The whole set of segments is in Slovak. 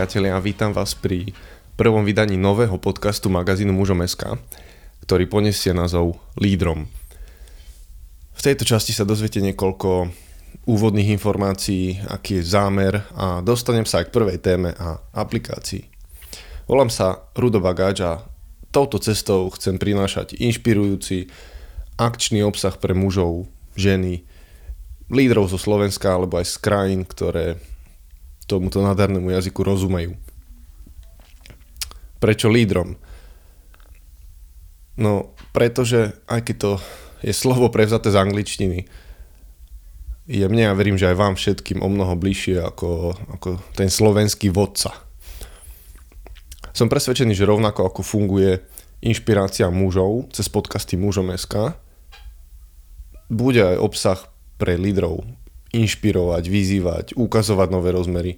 priatelia, vítam vás pri prvom vydaní nového podcastu magazínu Mužom SK, ktorý poniesie názov Lídrom. V tejto časti sa dozviete niekoľko úvodných informácií, aký je zámer a dostanem sa aj k prvej téme a aplikácii. Volám sa Rudo Bagáč a touto cestou chcem prinášať inšpirujúci akčný obsah pre mužov, ženy, lídrov zo Slovenska alebo aj z krajín, ktoré tomuto nádhernému jazyku rozumejú. Prečo lídrom? No, pretože aj keď to je slovo prevzaté z angličtiny, je mne a verím, že aj vám všetkým o mnoho bližšie ako, ako ten slovenský vodca. Som presvedčený, že rovnako ako funguje inšpirácia mužov cez podcasty mužom.sk, bude aj obsah pre lídrov inšpirovať, vyzývať, ukazovať nové rozmery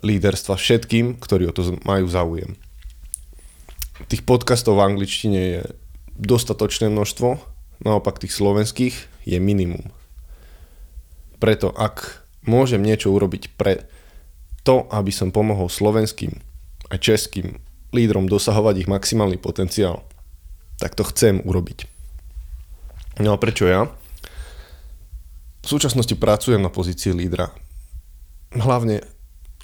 líderstva všetkým, ktorí o to majú záujem. Tých podcastov v angličtine je dostatočné množstvo, naopak tých slovenských je minimum. Preto ak môžem niečo urobiť pre to, aby som pomohol slovenským a českým lídrom dosahovať ich maximálny potenciál, tak to chcem urobiť. No a prečo ja? V súčasnosti pracujem na pozícii lídra. Hlavne,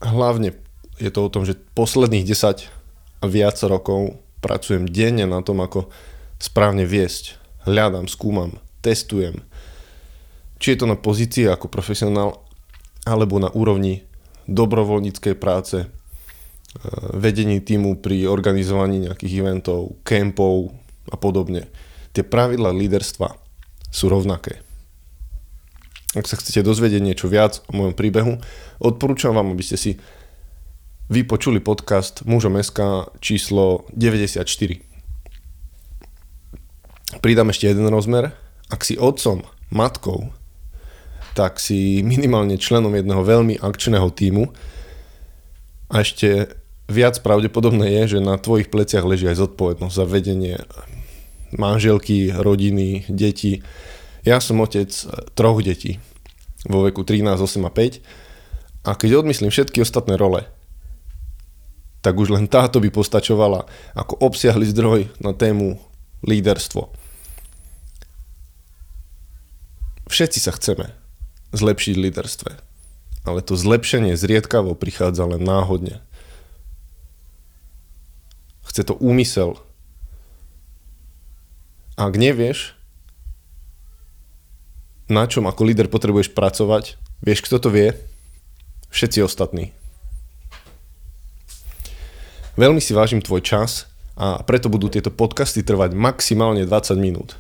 hlavne je to o tom, že posledných 10 a viac rokov pracujem denne na tom, ako správne viesť. Hľadám, skúmam, testujem. Či je to na pozícii ako profesionál, alebo na úrovni dobrovoľníckej práce, e, vedení týmu pri organizovaní nejakých eventov, kempov a podobne. Tie pravidla líderstva sú rovnaké. Ak sa chcete dozvedieť niečo viac o mojom príbehu, odporúčam vám, aby ste si vypočuli podcast Mužom SK číslo 94. Pridám ešte jeden rozmer. Ak si otcom, matkou, tak si minimálne členom jedného veľmi akčného týmu a ešte viac pravdepodobné je, že na tvojich pleciach leží aj zodpovednosť za vedenie manželky, rodiny, detí ja som otec troch detí vo veku 13, 8 a 5 a keď odmyslím všetky ostatné role, tak už len táto by postačovala ako obsiahli zdroj na tému líderstvo. Všetci sa chceme zlepšiť v líderstve, ale to zlepšenie zriedkavo prichádza len náhodne. Chce to úmysel. Ak nevieš, na čom ako líder potrebuješ pracovať. Vieš, kto to vie? Všetci ostatní. Veľmi si vážim tvoj čas a preto budú tieto podcasty trvať maximálne 20 minút.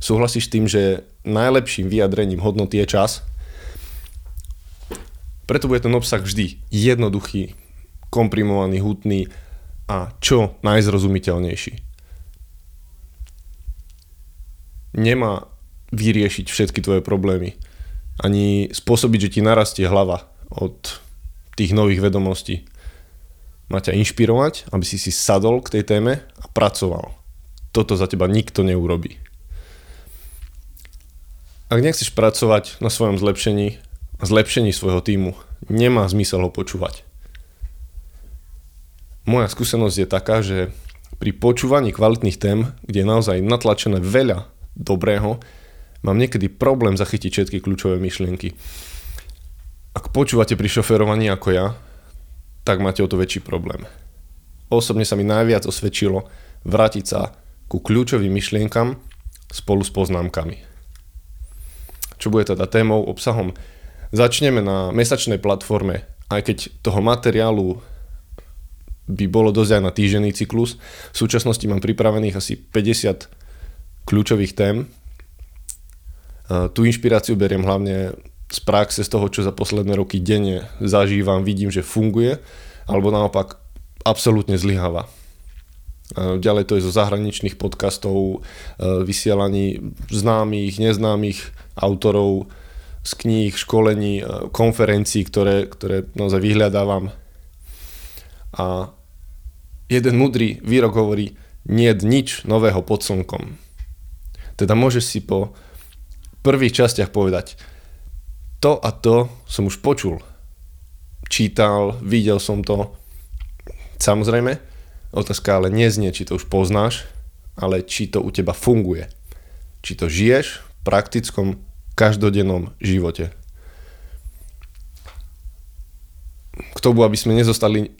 Súhlasíš tým, že najlepším vyjadrením hodnoty je čas? Preto bude ten obsah vždy jednoduchý, komprimovaný, hutný a čo najzrozumiteľnejší. Nemá vyriešiť všetky tvoje problémy. Ani spôsobiť, že ti narastie hlava od tých nových vedomostí. Má ťa inšpirovať, aby si si sadol k tej téme a pracoval. Toto za teba nikto neurobí. Ak nechceš pracovať na svojom zlepšení a zlepšení svojho týmu, nemá zmysel ho počúvať. Moja skúsenosť je taká, že pri počúvaní kvalitných tém, kde je naozaj natlačené veľa dobrého, mám niekedy problém zachytiť všetky kľúčové myšlienky. Ak počúvate pri šoferovaní ako ja, tak máte o to väčší problém. Osobne sa mi najviac osvedčilo vrátiť sa ku kľúčovým myšlienkam spolu s poznámkami. Čo bude teda témou, obsahom? Začneme na mesačnej platforme, aj keď toho materiálu by bolo dosť aj na týždenný cyklus. V súčasnosti mám pripravených asi 50 kľúčových tém, tú inšpiráciu beriem hlavne z praxe, z toho, čo za posledné roky denne zažívam, vidím, že funguje, alebo naopak absolútne zlyháva. Ďalej to je zo zahraničných podcastov, vysielaní známych, neznámych autorov, z kníh, školení, konferencií, ktoré, ktoré naozaj vyhľadávam. A jeden mudrý výrok hovorí, nie nič nového pod slnkom. Teda môžeš si po prvých častiach povedať, to a to som už počul. čítal, videl som to. Samozrejme, otázka ale neznie, či to už poznáš, ale či to u teba funguje. Či to žiješ v praktickom, každodennom živote. K tomu, aby sme nezostali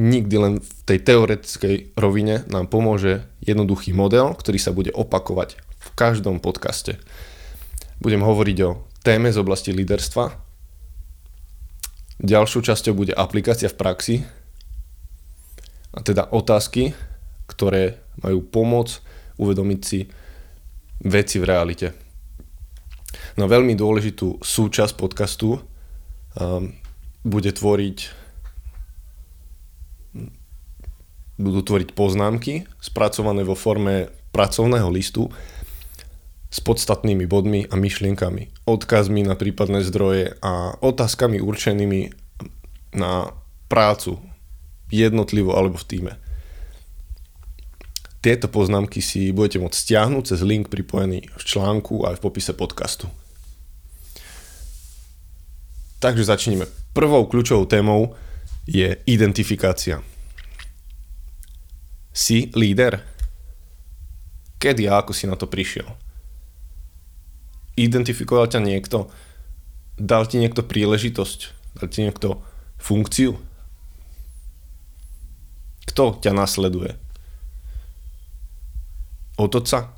nikdy len v tej teoretickej rovine, nám pomôže jednoduchý model, ktorý sa bude opakovať v každom podcaste. Budem hovoriť o téme z oblasti líderstva. Ďalšou časťou bude aplikácia v praxi, a teda otázky, ktoré majú pomôcť uvedomiť si veci v realite. No veľmi dôležitú súčasť podcastu um, bude tvoriť budú tvoriť poznámky spracované vo forme pracovného listu s podstatnými bodmi a myšlienkami, odkazmi na prípadné zdroje a otázkami určenými na prácu jednotlivo alebo v týme. Tieto poznámky si budete môcť stiahnuť cez link pripojený v článku aj v popise podcastu. Takže začneme. Prvou kľúčovou témou je identifikácia. Si líder? Kedy a ako si na to prišiel? Identifikoval ťa niekto? Dal ti niekto príležitosť? Dal ti niekto funkciu? Kto ťa nasleduje? Sa?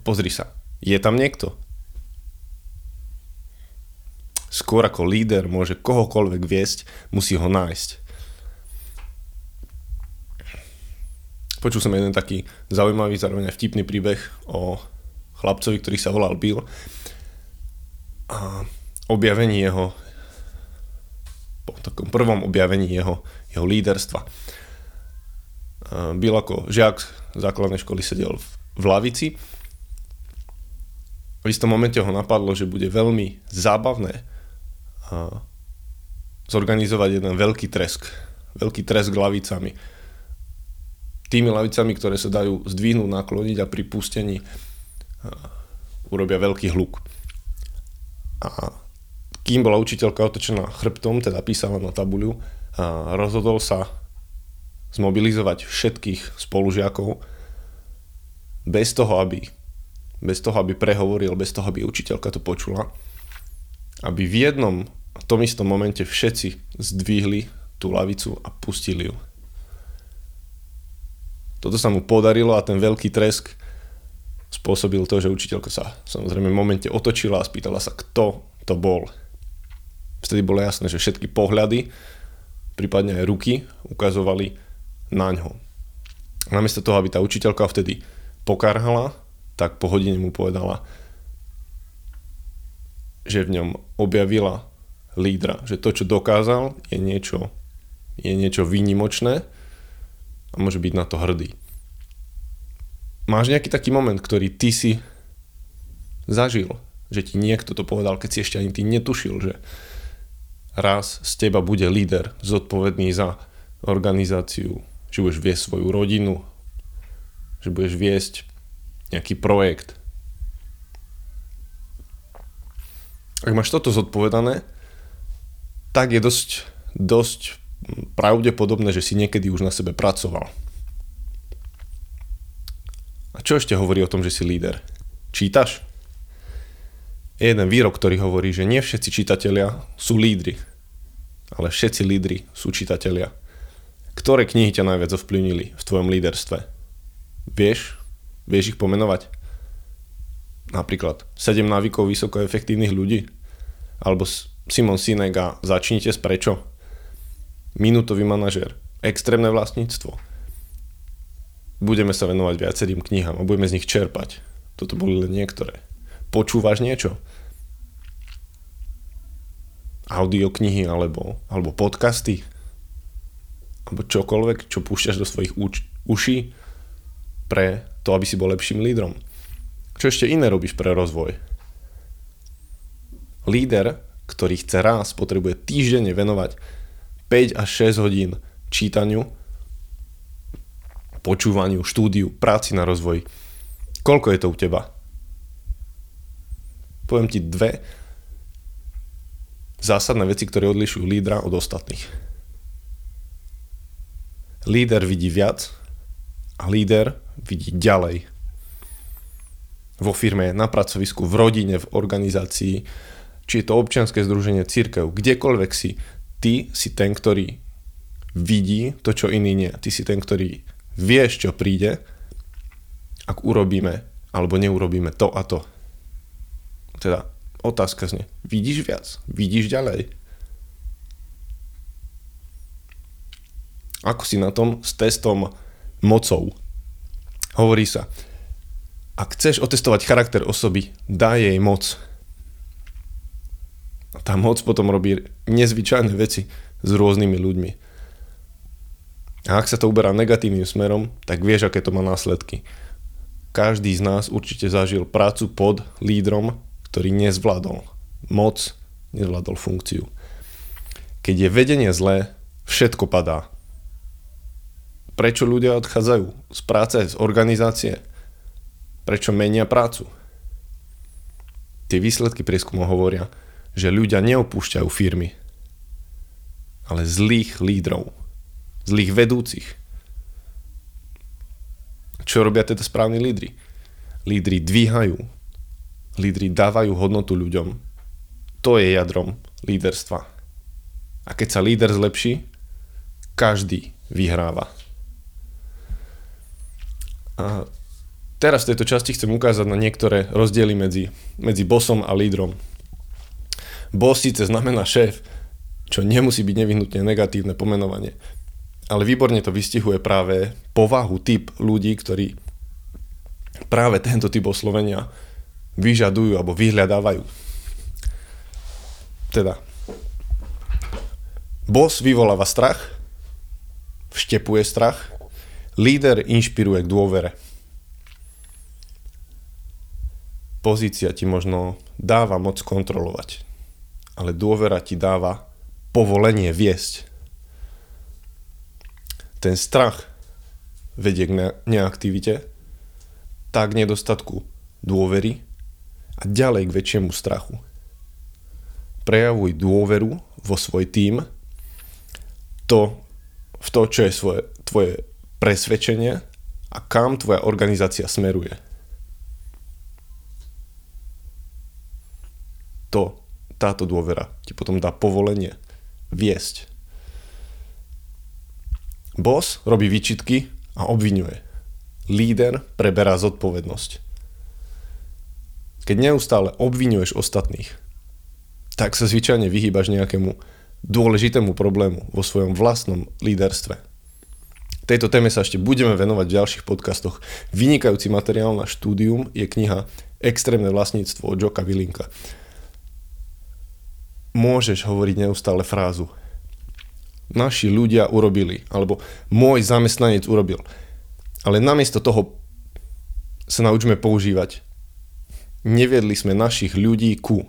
Pozri sa. Je tam niekto? Skôr ako líder môže kohokoľvek viesť, musí ho nájsť. Počul som jeden taký zaujímavý, zároveň aj vtipný príbeh o chlapcovi, ktorý sa volal Bill a objavení jeho po takom prvom objavení jeho, jeho líderstva. Bill ako žiak základnej školy sedel v lavici. V istom momente ho napadlo, že bude veľmi zábavné zorganizovať jeden veľký tresk. Veľký tresk lavicami tými lavicami, ktoré sa dajú zdvihnúť, nakloniť a pri pustení urobia veľký hluk. A kým bola učiteľka otočená chrbtom, teda písala na tabuľu, a rozhodol sa zmobilizovať všetkých spolužiakov bez toho, aby, bez toho, aby prehovoril, bez toho, aby učiteľka to počula, aby v jednom v tom istom momente všetci zdvihli tú lavicu a pustili ju. Toto sa mu podarilo a ten veľký tresk spôsobil to, že učiteľka sa samozrejme v momente otočila a spýtala sa, kto to bol. Vtedy bolo jasné, že všetky pohľady, prípadne aj ruky, ukazovali na ňo. Namiesto toho, aby tá učiteľka vtedy pokarhala, tak po hodine mu povedala, že v ňom objavila lídra, že to, čo dokázal, je niečo, je niečo výnimočné a môže byť na to hrdý. Máš nejaký taký moment, ktorý ty si zažil, že ti niekto to povedal, keď si ešte ani ty netušil, že raz z teba bude líder zodpovedný za organizáciu, že budeš viesť svoju rodinu, že budeš viesť nejaký projekt. Ak máš toto zodpovedané, tak je dosť, dosť pravdepodobné, že si niekedy už na sebe pracoval. Čo ešte hovorí o tom, že si líder? Čítaš? Je jeden výrok, ktorý hovorí, že nie všetci čitatelia sú lídry, ale všetci lídry sú čitatelia. Ktoré knihy ťa najviac ovplyvnili v tvojom líderstve? Vieš? Vieš ich pomenovať? Napríklad 7 návykov vysoko efektívnych ľudí? Alebo Simon Sinek a Začnite s prečo? minútový manažer, extrémne vlastníctvo. Budeme sa venovať viacerým knihám a budeme z nich čerpať. Toto boli len niektoré. Počúvaš niečo? Audioknihy alebo, alebo podcasty? Alebo čokoľvek, čo púšťaš do svojich uč- uší pre to, aby si bol lepším lídrom. Čo ešte iné robíš pre rozvoj? Líder, ktorý chce raz, potrebuje týždenne venovať 5 až 6 hodín čítaniu, počúvaniu, štúdiu, práci na rozvoj. Koľko je to u teba? Poviem ti dve zásadné veci, ktoré odlišujú lídra od ostatných. Líder vidí viac a líder vidí ďalej. Vo firme, na pracovisku, v rodine, v organizácii, či je to občianske združenie, církev, kdekoľvek si, ty si ten, ktorý vidí to, čo iný nie. Ty si ten, ktorý vieš, čo príde, ak urobíme alebo neurobíme to a to. Teda otázka zne, vidíš viac, vidíš ďalej. Ako si na tom s testom mocou? Hovorí sa, ak chceš otestovať charakter osoby, daj jej moc. A tá moc potom robí nezvyčajné veci s rôznymi ľuďmi. A ak sa to uberá negatívnym smerom, tak vieš, aké to má následky. Každý z nás určite zažil prácu pod lídrom, ktorý nezvládol moc, nezvládol funkciu. Keď je vedenie zlé, všetko padá. Prečo ľudia odchádzajú z práce, z organizácie? Prečo menia prácu? Tie výsledky prieskumov hovoria, že ľudia neopúšťajú firmy, ale zlých lídrov, zlých vedúcich. Čo robia teda správni lídry? Lídry dvíhajú lídry dávajú hodnotu ľuďom. To je jadrom líderstva. A keď sa líder zlepší, každý vyhráva. A teraz v tejto časti chcem ukázať na niektoré rozdiely medzi, medzi bosom a lídrom. Boss síce znamená šéf, čo nemusí byť nevyhnutne negatívne pomenovanie, ale výborne to vystihuje práve povahu, typ ľudí, ktorí práve tento typ oslovenia vyžadujú alebo vyhľadávajú. Teda, boss vyvoláva strach, vštepuje strach, líder inšpiruje k dôvere. Pozícia ti možno dáva moc kontrolovať, ale dôvera ti dáva povolenie viesť. Ten strach vedie k neaktivite, tak nedostatku dôvery a ďalej k väčšiemu strachu. Prejavuj dôveru vo svoj tím, to, v to, čo je svoje, tvoje presvedčenie a kam tvoja organizácia smeruje. To, táto dôvera ti potom dá povolenie viesť. Boss robí výčitky a obvinuje. Líder preberá zodpovednosť keď neustále obvinuješ ostatných, tak sa zvyčajne vyhýbaš nejakému dôležitému problému vo svojom vlastnom líderstve. Tejto téme sa ešte budeme venovať v ďalších podcastoch. Vynikajúci materiál na štúdium je kniha Extrémne vlastníctvo od Joka Vilinka. Môžeš hovoriť neustále frázu naši ľudia urobili, alebo môj zamestnanec urobil. Ale namiesto toho sa naučíme používať Neviedli sme našich ľudí ku.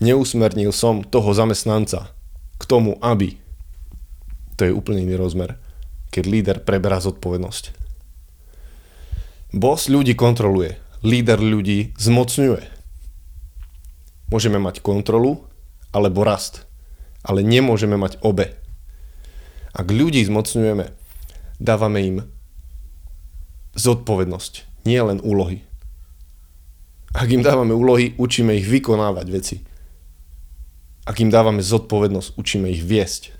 Neusmernil som toho zamestnanca k tomu, aby. To je úplne iný rozmer, keď líder preberá zodpovednosť. Boss ľudí kontroluje, líder ľudí zmocňuje. Môžeme mať kontrolu alebo rast, ale nemôžeme mať obe. Ak ľudí zmocňujeme, dávame im zodpovednosť, nie len úlohy. Ak im dávame úlohy, učíme ich vykonávať veci. Ak im dávame zodpovednosť, učíme ich viesť.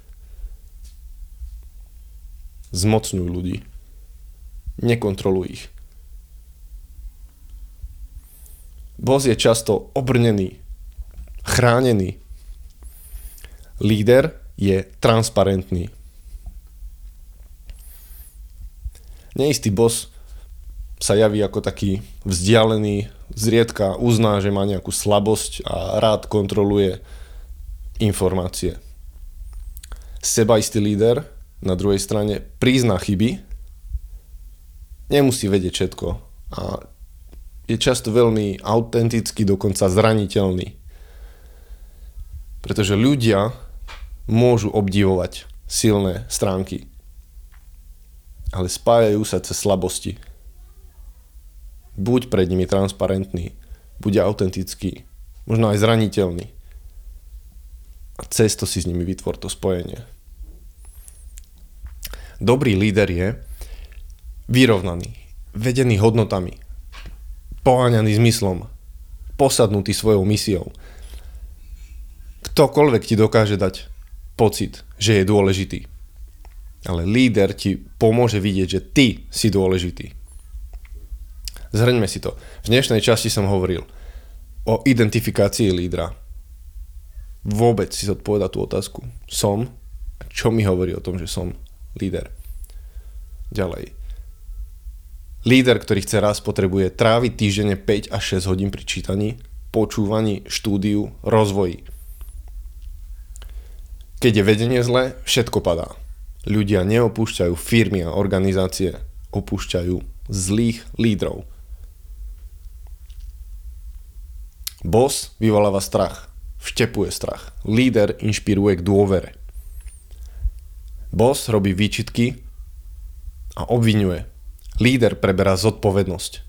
Zmocňuj ľudí. Nekontroluj ich. Boss je často obrnený, chránený. Líder je transparentný. Neistý boss sa javí ako taký vzdialený, zriedka uzná, že má nejakú slabosť a rád kontroluje informácie. Sebaistý líder na druhej strane prizná chyby, nemusí vedieť všetko a je často veľmi autentický, dokonca zraniteľný. Pretože ľudia môžu obdivovať silné stránky, ale spájajú sa cez slabosti buď pred nimi transparentný, buď autentický, možno aj zraniteľný. a cez to si s nimi vytvor to spojenie. Dobrý líder je vyrovnaný, vedený hodnotami, poháňaný zmyslom, posadnutý svojou misiou. Ktokoľvek ti dokáže dať pocit, že je dôležitý. Ale líder ti pomôže vidieť, že ty si dôležitý. Zhrňme si to. V dnešnej časti som hovoril o identifikácii lídra. Vôbec si zodpovedať tú otázku. Som? Čo mi hovorí o tom, že som líder? Ďalej. Líder, ktorý chce raz, potrebuje tráviť týždenne 5 až 6 hodín pri čítaní, počúvaní, štúdiu, rozvoji. Keď je vedenie zlé, všetko padá. Ľudia neopúšťajú firmy a organizácie, opúšťajú zlých lídrov. Boss vyvoláva strach, vštepuje strach. Líder inšpiruje k dôvere. Boss robí výčitky a obvinuje. Líder preberá zodpovednosť.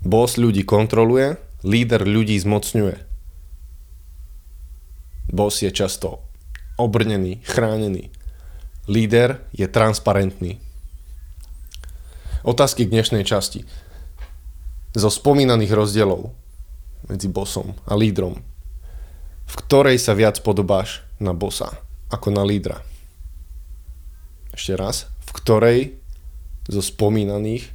Boss ľudí kontroluje, líder ľudí zmocňuje. Boss je často obrnený, chránený. Líder je transparentný. Otázky k dnešnej časti. Zo spomínaných rozdielov medzi bossom a lídrom, v ktorej sa viac podobáš na bossa ako na lídra? Ešte raz, v ktorej zo spomínaných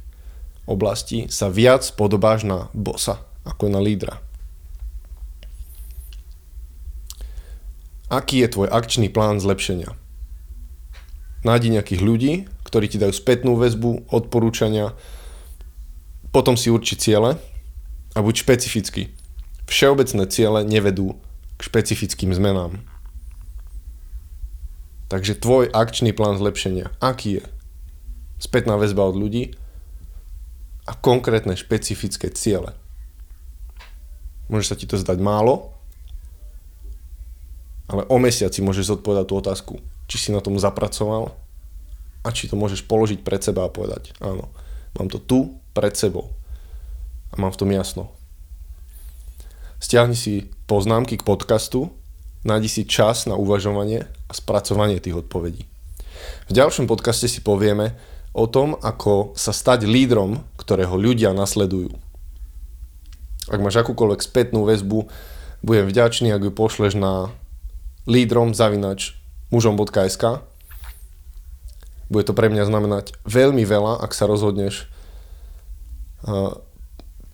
oblastí sa viac podobáš na bossa ako na lídra. Aký je tvoj akčný plán zlepšenia? Nájdi nejakých ľudí, ktorí ti dajú spätnú väzbu, odporúčania, potom si urči ciele a buď špecifický. Všeobecné ciele nevedú k špecifickým zmenám. Takže tvoj akčný plán zlepšenia, aký je? spätná väzba od ľudí a konkrétne špecifické ciele. Môže sa ti to zdať málo, ale o mesiac si môžeš zodpovedať tú otázku, či si na tom zapracoval a či to môžeš položiť pred seba a povedať, áno, mám to tu pred sebou a mám v tom jasno. Stiahni si poznámky k podcastu, nájdi si čas na uvažovanie a spracovanie tých odpovedí. V ďalšom podcaste si povieme, o tom, ako sa stať lídrom, ktorého ľudia nasledujú. Ak máš akúkoľvek spätnú väzbu, budem vďačný, ak ju pošleš na lídrom zavinač mužom.sk bude to pre mňa znamenať veľmi veľa, ak sa rozhodneš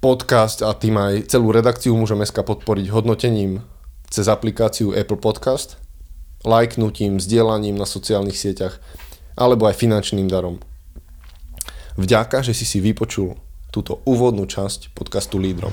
podcast a tým aj celú redakciu mužom.sk podporiť hodnotením cez aplikáciu Apple Podcast, lajknutím, zdieľaním na sociálnych sieťach alebo aj finančným darom. Vďaka, že si si vypočul túto úvodnú časť podcastu Lídrom.